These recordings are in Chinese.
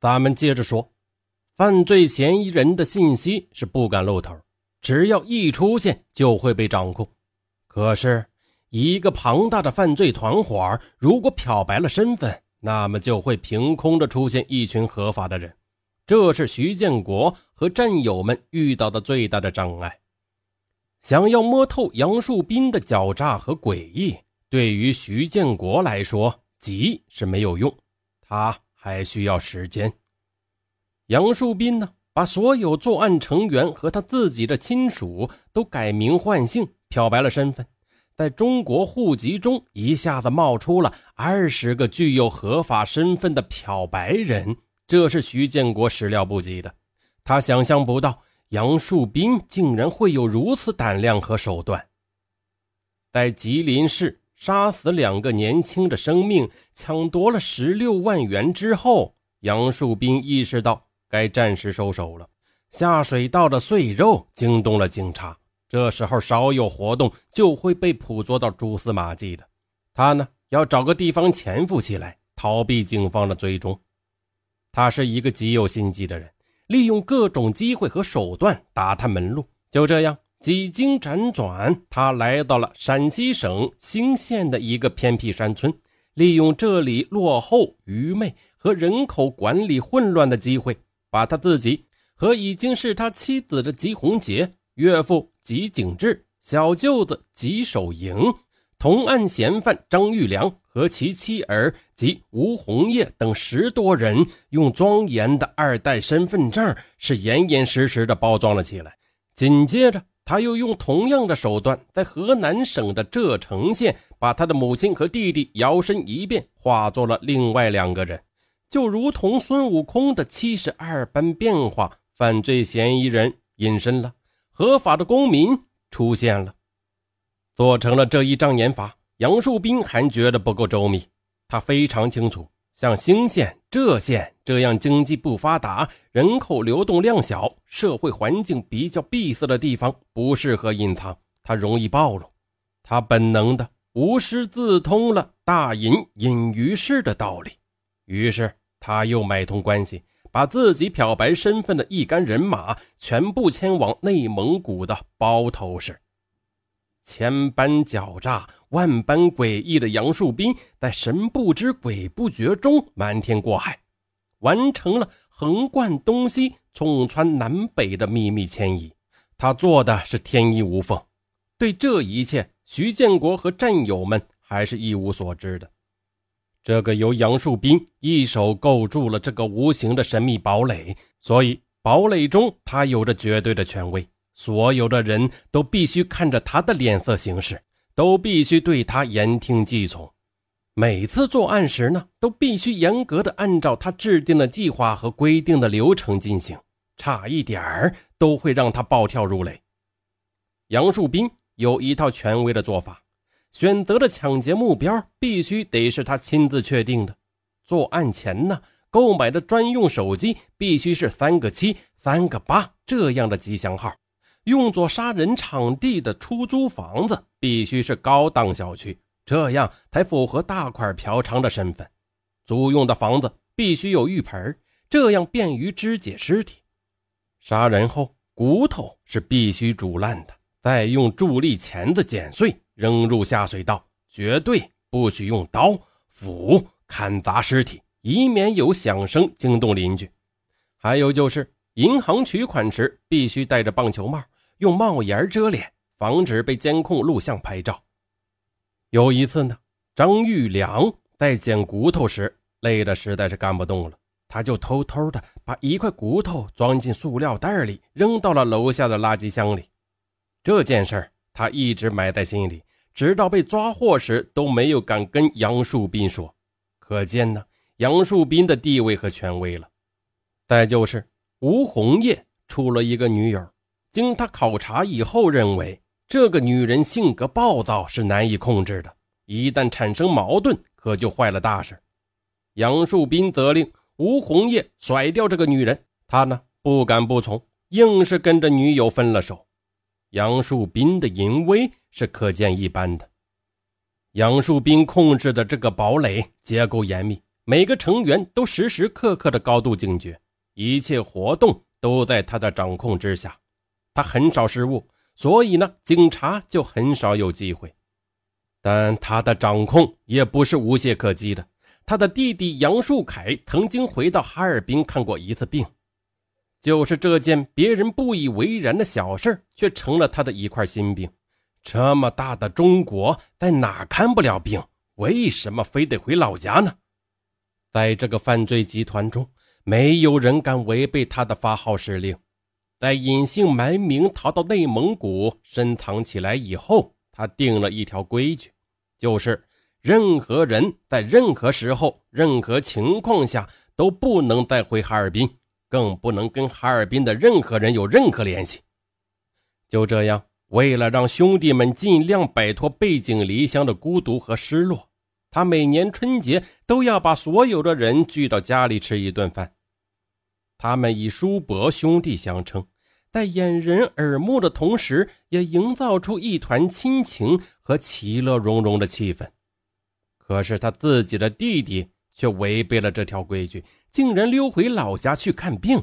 咱们接着说，犯罪嫌疑人的信息是不敢露头，只要一出现就会被掌控。可是，一个庞大的犯罪团伙如果漂白了身份，那么就会凭空的出现一群合法的人。这是徐建国和战友们遇到的最大的障碍。想要摸透杨树斌的狡诈和诡异，对于徐建国来说，急是没有用，他。还需要时间。杨树斌呢，把所有作案成员和他自己的亲属都改名换姓，漂白了身份，在中国户籍中一下子冒出了二十个具有合法身份的漂白人，这是徐建国始料不及的。他想象不到杨树斌竟然会有如此胆量和手段，在吉林市。杀死两个年轻的生命，抢夺了十六万元之后，杨树斌意识到该暂时收手了。下水道的碎肉惊动了警察，这时候稍有活动就会被捕捉到蛛丝马迹的。他呢，要找个地方潜伏起来，逃避警方的追踪。他是一个极有心机的人，利用各种机会和手段打探门路。就这样。几经辗转，他来到了陕西省兴县的一个偏僻山村，利用这里落后、愚昧和人口管理混乱的机会，把他自己和已经是他妻子的吉红杰、岳父吉景志、小舅子吉守营、同案嫌犯张玉良和其妻儿及吴红叶等十多人，用庄严的二代身份证是严严实实的包装了起来。紧接着。他又用同样的手段，在河南省的柘城县，把他的母亲和弟弟摇身一变，化作了另外两个人，就如同孙悟空的七十二般变化。犯罪嫌疑人隐身了，合法的公民出现了，做成了这一障眼法。杨树斌还觉得不够周密，他非常清楚。像兴县、柘县这样经济不发达、人口流动量小、社会环境比较闭塞的地方，不适合隐藏，它容易暴露。他本能的无师自通了大隐隐于市的道理，于是他又买通关系，把自己漂白身份的一干人马全部迁往内蒙古的包头市。千般狡诈、万般诡异的杨树斌，在神不知鬼不觉中瞒天过海，完成了横贯东西、冲穿南北的秘密迁移。他做的是天衣无缝。对这一切，徐建国和战友们还是一无所知的。这个由杨树斌一手构筑了这个无形的神秘堡垒，所以堡垒中他有着绝对的权威。所有的人都必须看着他的脸色行事，都必须对他言听计从。每次作案时呢，都必须严格的按照他制定的计划和规定的流程进行，差一点儿都会让他暴跳如雷。杨树斌有一套权威的做法，选择的抢劫目标必须得是他亲自确定的。作案前呢，购买的专用手机必须是三个七、三个八这样的吉祥号。用作杀人场地的出租房子必须是高档小区，这样才符合大块嫖娼的身份。租用的房子必须有浴盆，这样便于肢解尸体。杀人后骨头是必须煮烂的，再用助力钳子剪碎，扔入下水道，绝对不许用刀斧砍砸尸体，以免有响声惊动邻居。还有就是，银行取款时必须戴着棒球帽。用帽檐遮脸，防止被监控录像拍照。有一次呢，张玉良在捡骨头时累得实在是干不动了，他就偷偷的把一块骨头装进塑料袋里，扔到了楼下的垃圾箱里。这件事他一直埋在心里，直到被抓获时都没有敢跟杨树斌说。可见呢，杨树斌的地位和权威了。再就是吴红叶出了一个女友。经他考察以后，认为这个女人性格暴躁，是难以控制的。一旦产生矛盾，可就坏了大事。杨树斌责令吴红叶甩掉这个女人，他呢不敢不从，硬是跟着女友分了手。杨树斌的淫威是可见一斑的。杨树斌控制的这个堡垒结构严密，每个成员都时时刻刻的高度警觉，一切活动都在他的掌控之下。他很少失误，所以呢，警察就很少有机会。但他的掌控也不是无懈可击的。他的弟弟杨树凯曾经回到哈尔滨看过一次病，就是这件别人不以为然的小事，却成了他的一块心病。这么大的中国，在哪看不了病？为什么非得回老家呢？在这个犯罪集团中，没有人敢违背他的发号施令。在隐姓埋名逃到内蒙古深藏起来以后，他定了一条规矩，就是。任何人在任何时候、任何情况下都不能再回哈尔滨，更不能跟哈尔滨的任何人有任何联系。就这样，为了让兄弟们尽量摆脱背井离乡的孤独和失落，他每年春节都要把所有的人聚到家里吃一顿饭。他们以叔伯兄弟相称，在掩人耳目的同时，也营造出一团亲情和其乐融融的气氛。可是他自己的弟弟却违背了这条规矩，竟然溜回老家去看病。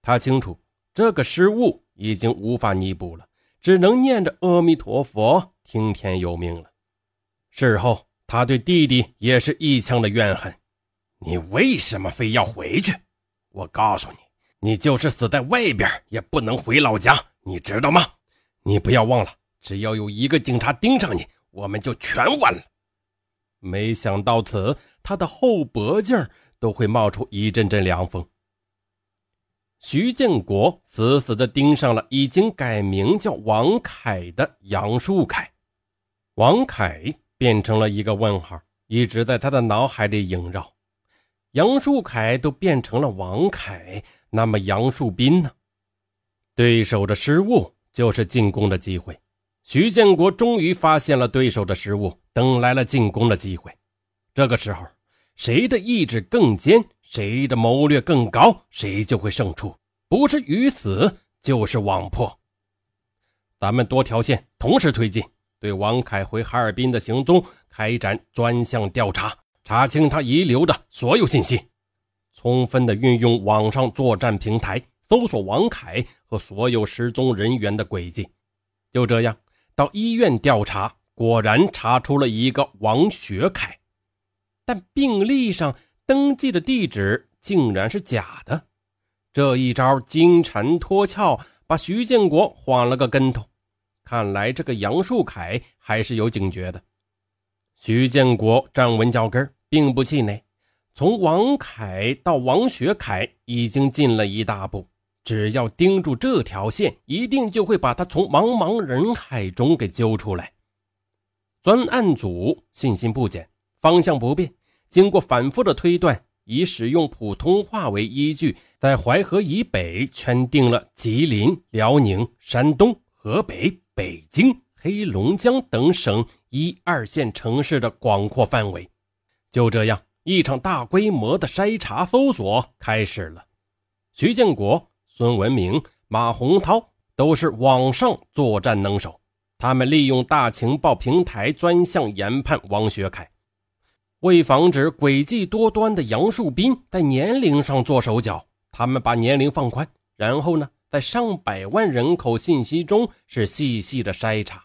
他清楚这个失误已经无法弥补了，只能念着阿弥陀佛，听天由命了。事后，他对弟弟也是一腔的怨恨：“你为什么非要回去？我告诉你，你就是死在外边也不能回老家，你知道吗？你不要忘了，只要有一个警察盯上你，我们就全完了。”没想到此，他的后脖颈都会冒出一阵阵凉风。徐建国死死地盯上了已经改名叫王凯的杨树凯，王凯变成了一个问号，一直在他的脑海里萦绕。杨树凯都变成了王凯，那么杨树斌呢？对手的失误就是进攻的机会。徐建国终于发现了对手的失误，等来了进攻的机会。这个时候，谁的意志更坚，谁的谋略更高，谁就会胜出。不是鱼死，就是网破。咱们多条线同时推进，对王凯回哈尔滨的行踪开展专项调查，查清他遗留的所有信息，充分的运用网上作战平台，搜索王凯和所有失踪人员的轨迹。就这样。到医院调查，果然查出了一个王学凯，但病历上登记的地址竟然是假的。这一招金蝉脱壳，把徐建国晃了个跟头。看来这个杨树凯还是有警觉的。徐建国站稳脚跟，并不气馁。从王凯到王学凯，已经进了一大步。只要盯住这条线，一定就会把他从茫茫人海中给揪出来。专案组信心不减，方向不变。经过反复的推断，以使用普通话为依据，在淮河以北圈定了吉林、辽宁、山东、河北、北京、黑龙江等省一二线城市的广阔范围。就这样，一场大规模的筛查搜索开始了。徐建国。孙文明、马洪涛都是网上作战能手，他们利用大情报平台专项研判王学凯。为防止诡计多端的杨树斌在年龄上做手脚，他们把年龄放宽，然后呢，在上百万人口信息中是细细的筛查。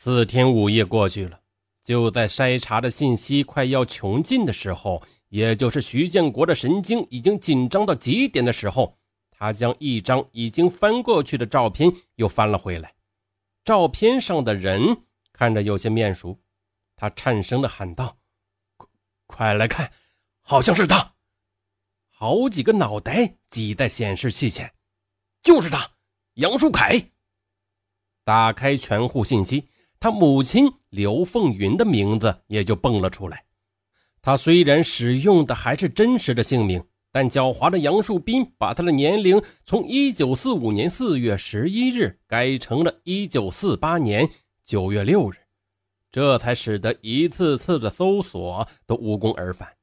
四天五夜过去了，就在筛查的信息快要穷尽的时候。也就是徐建国的神经已经紧张到极点的时候，他将一张已经翻过去的照片又翻了回来。照片上的人看着有些面熟，他颤声的喊道：“快，快来看，好像是他！”好几个脑袋挤在显示器前，就是他，杨树凯。打开全户信息，他母亲刘凤云的名字也就蹦了出来。他虽然使用的还是真实的姓名，但狡猾的杨树斌把他的年龄从1945年4月11日改成了一九四八年九月六日，这才使得一次次的搜索都无功而返。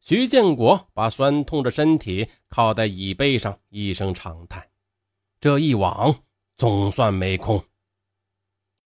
徐建国把酸痛的身体靠在椅背上，一声长叹：“这一网总算没空。”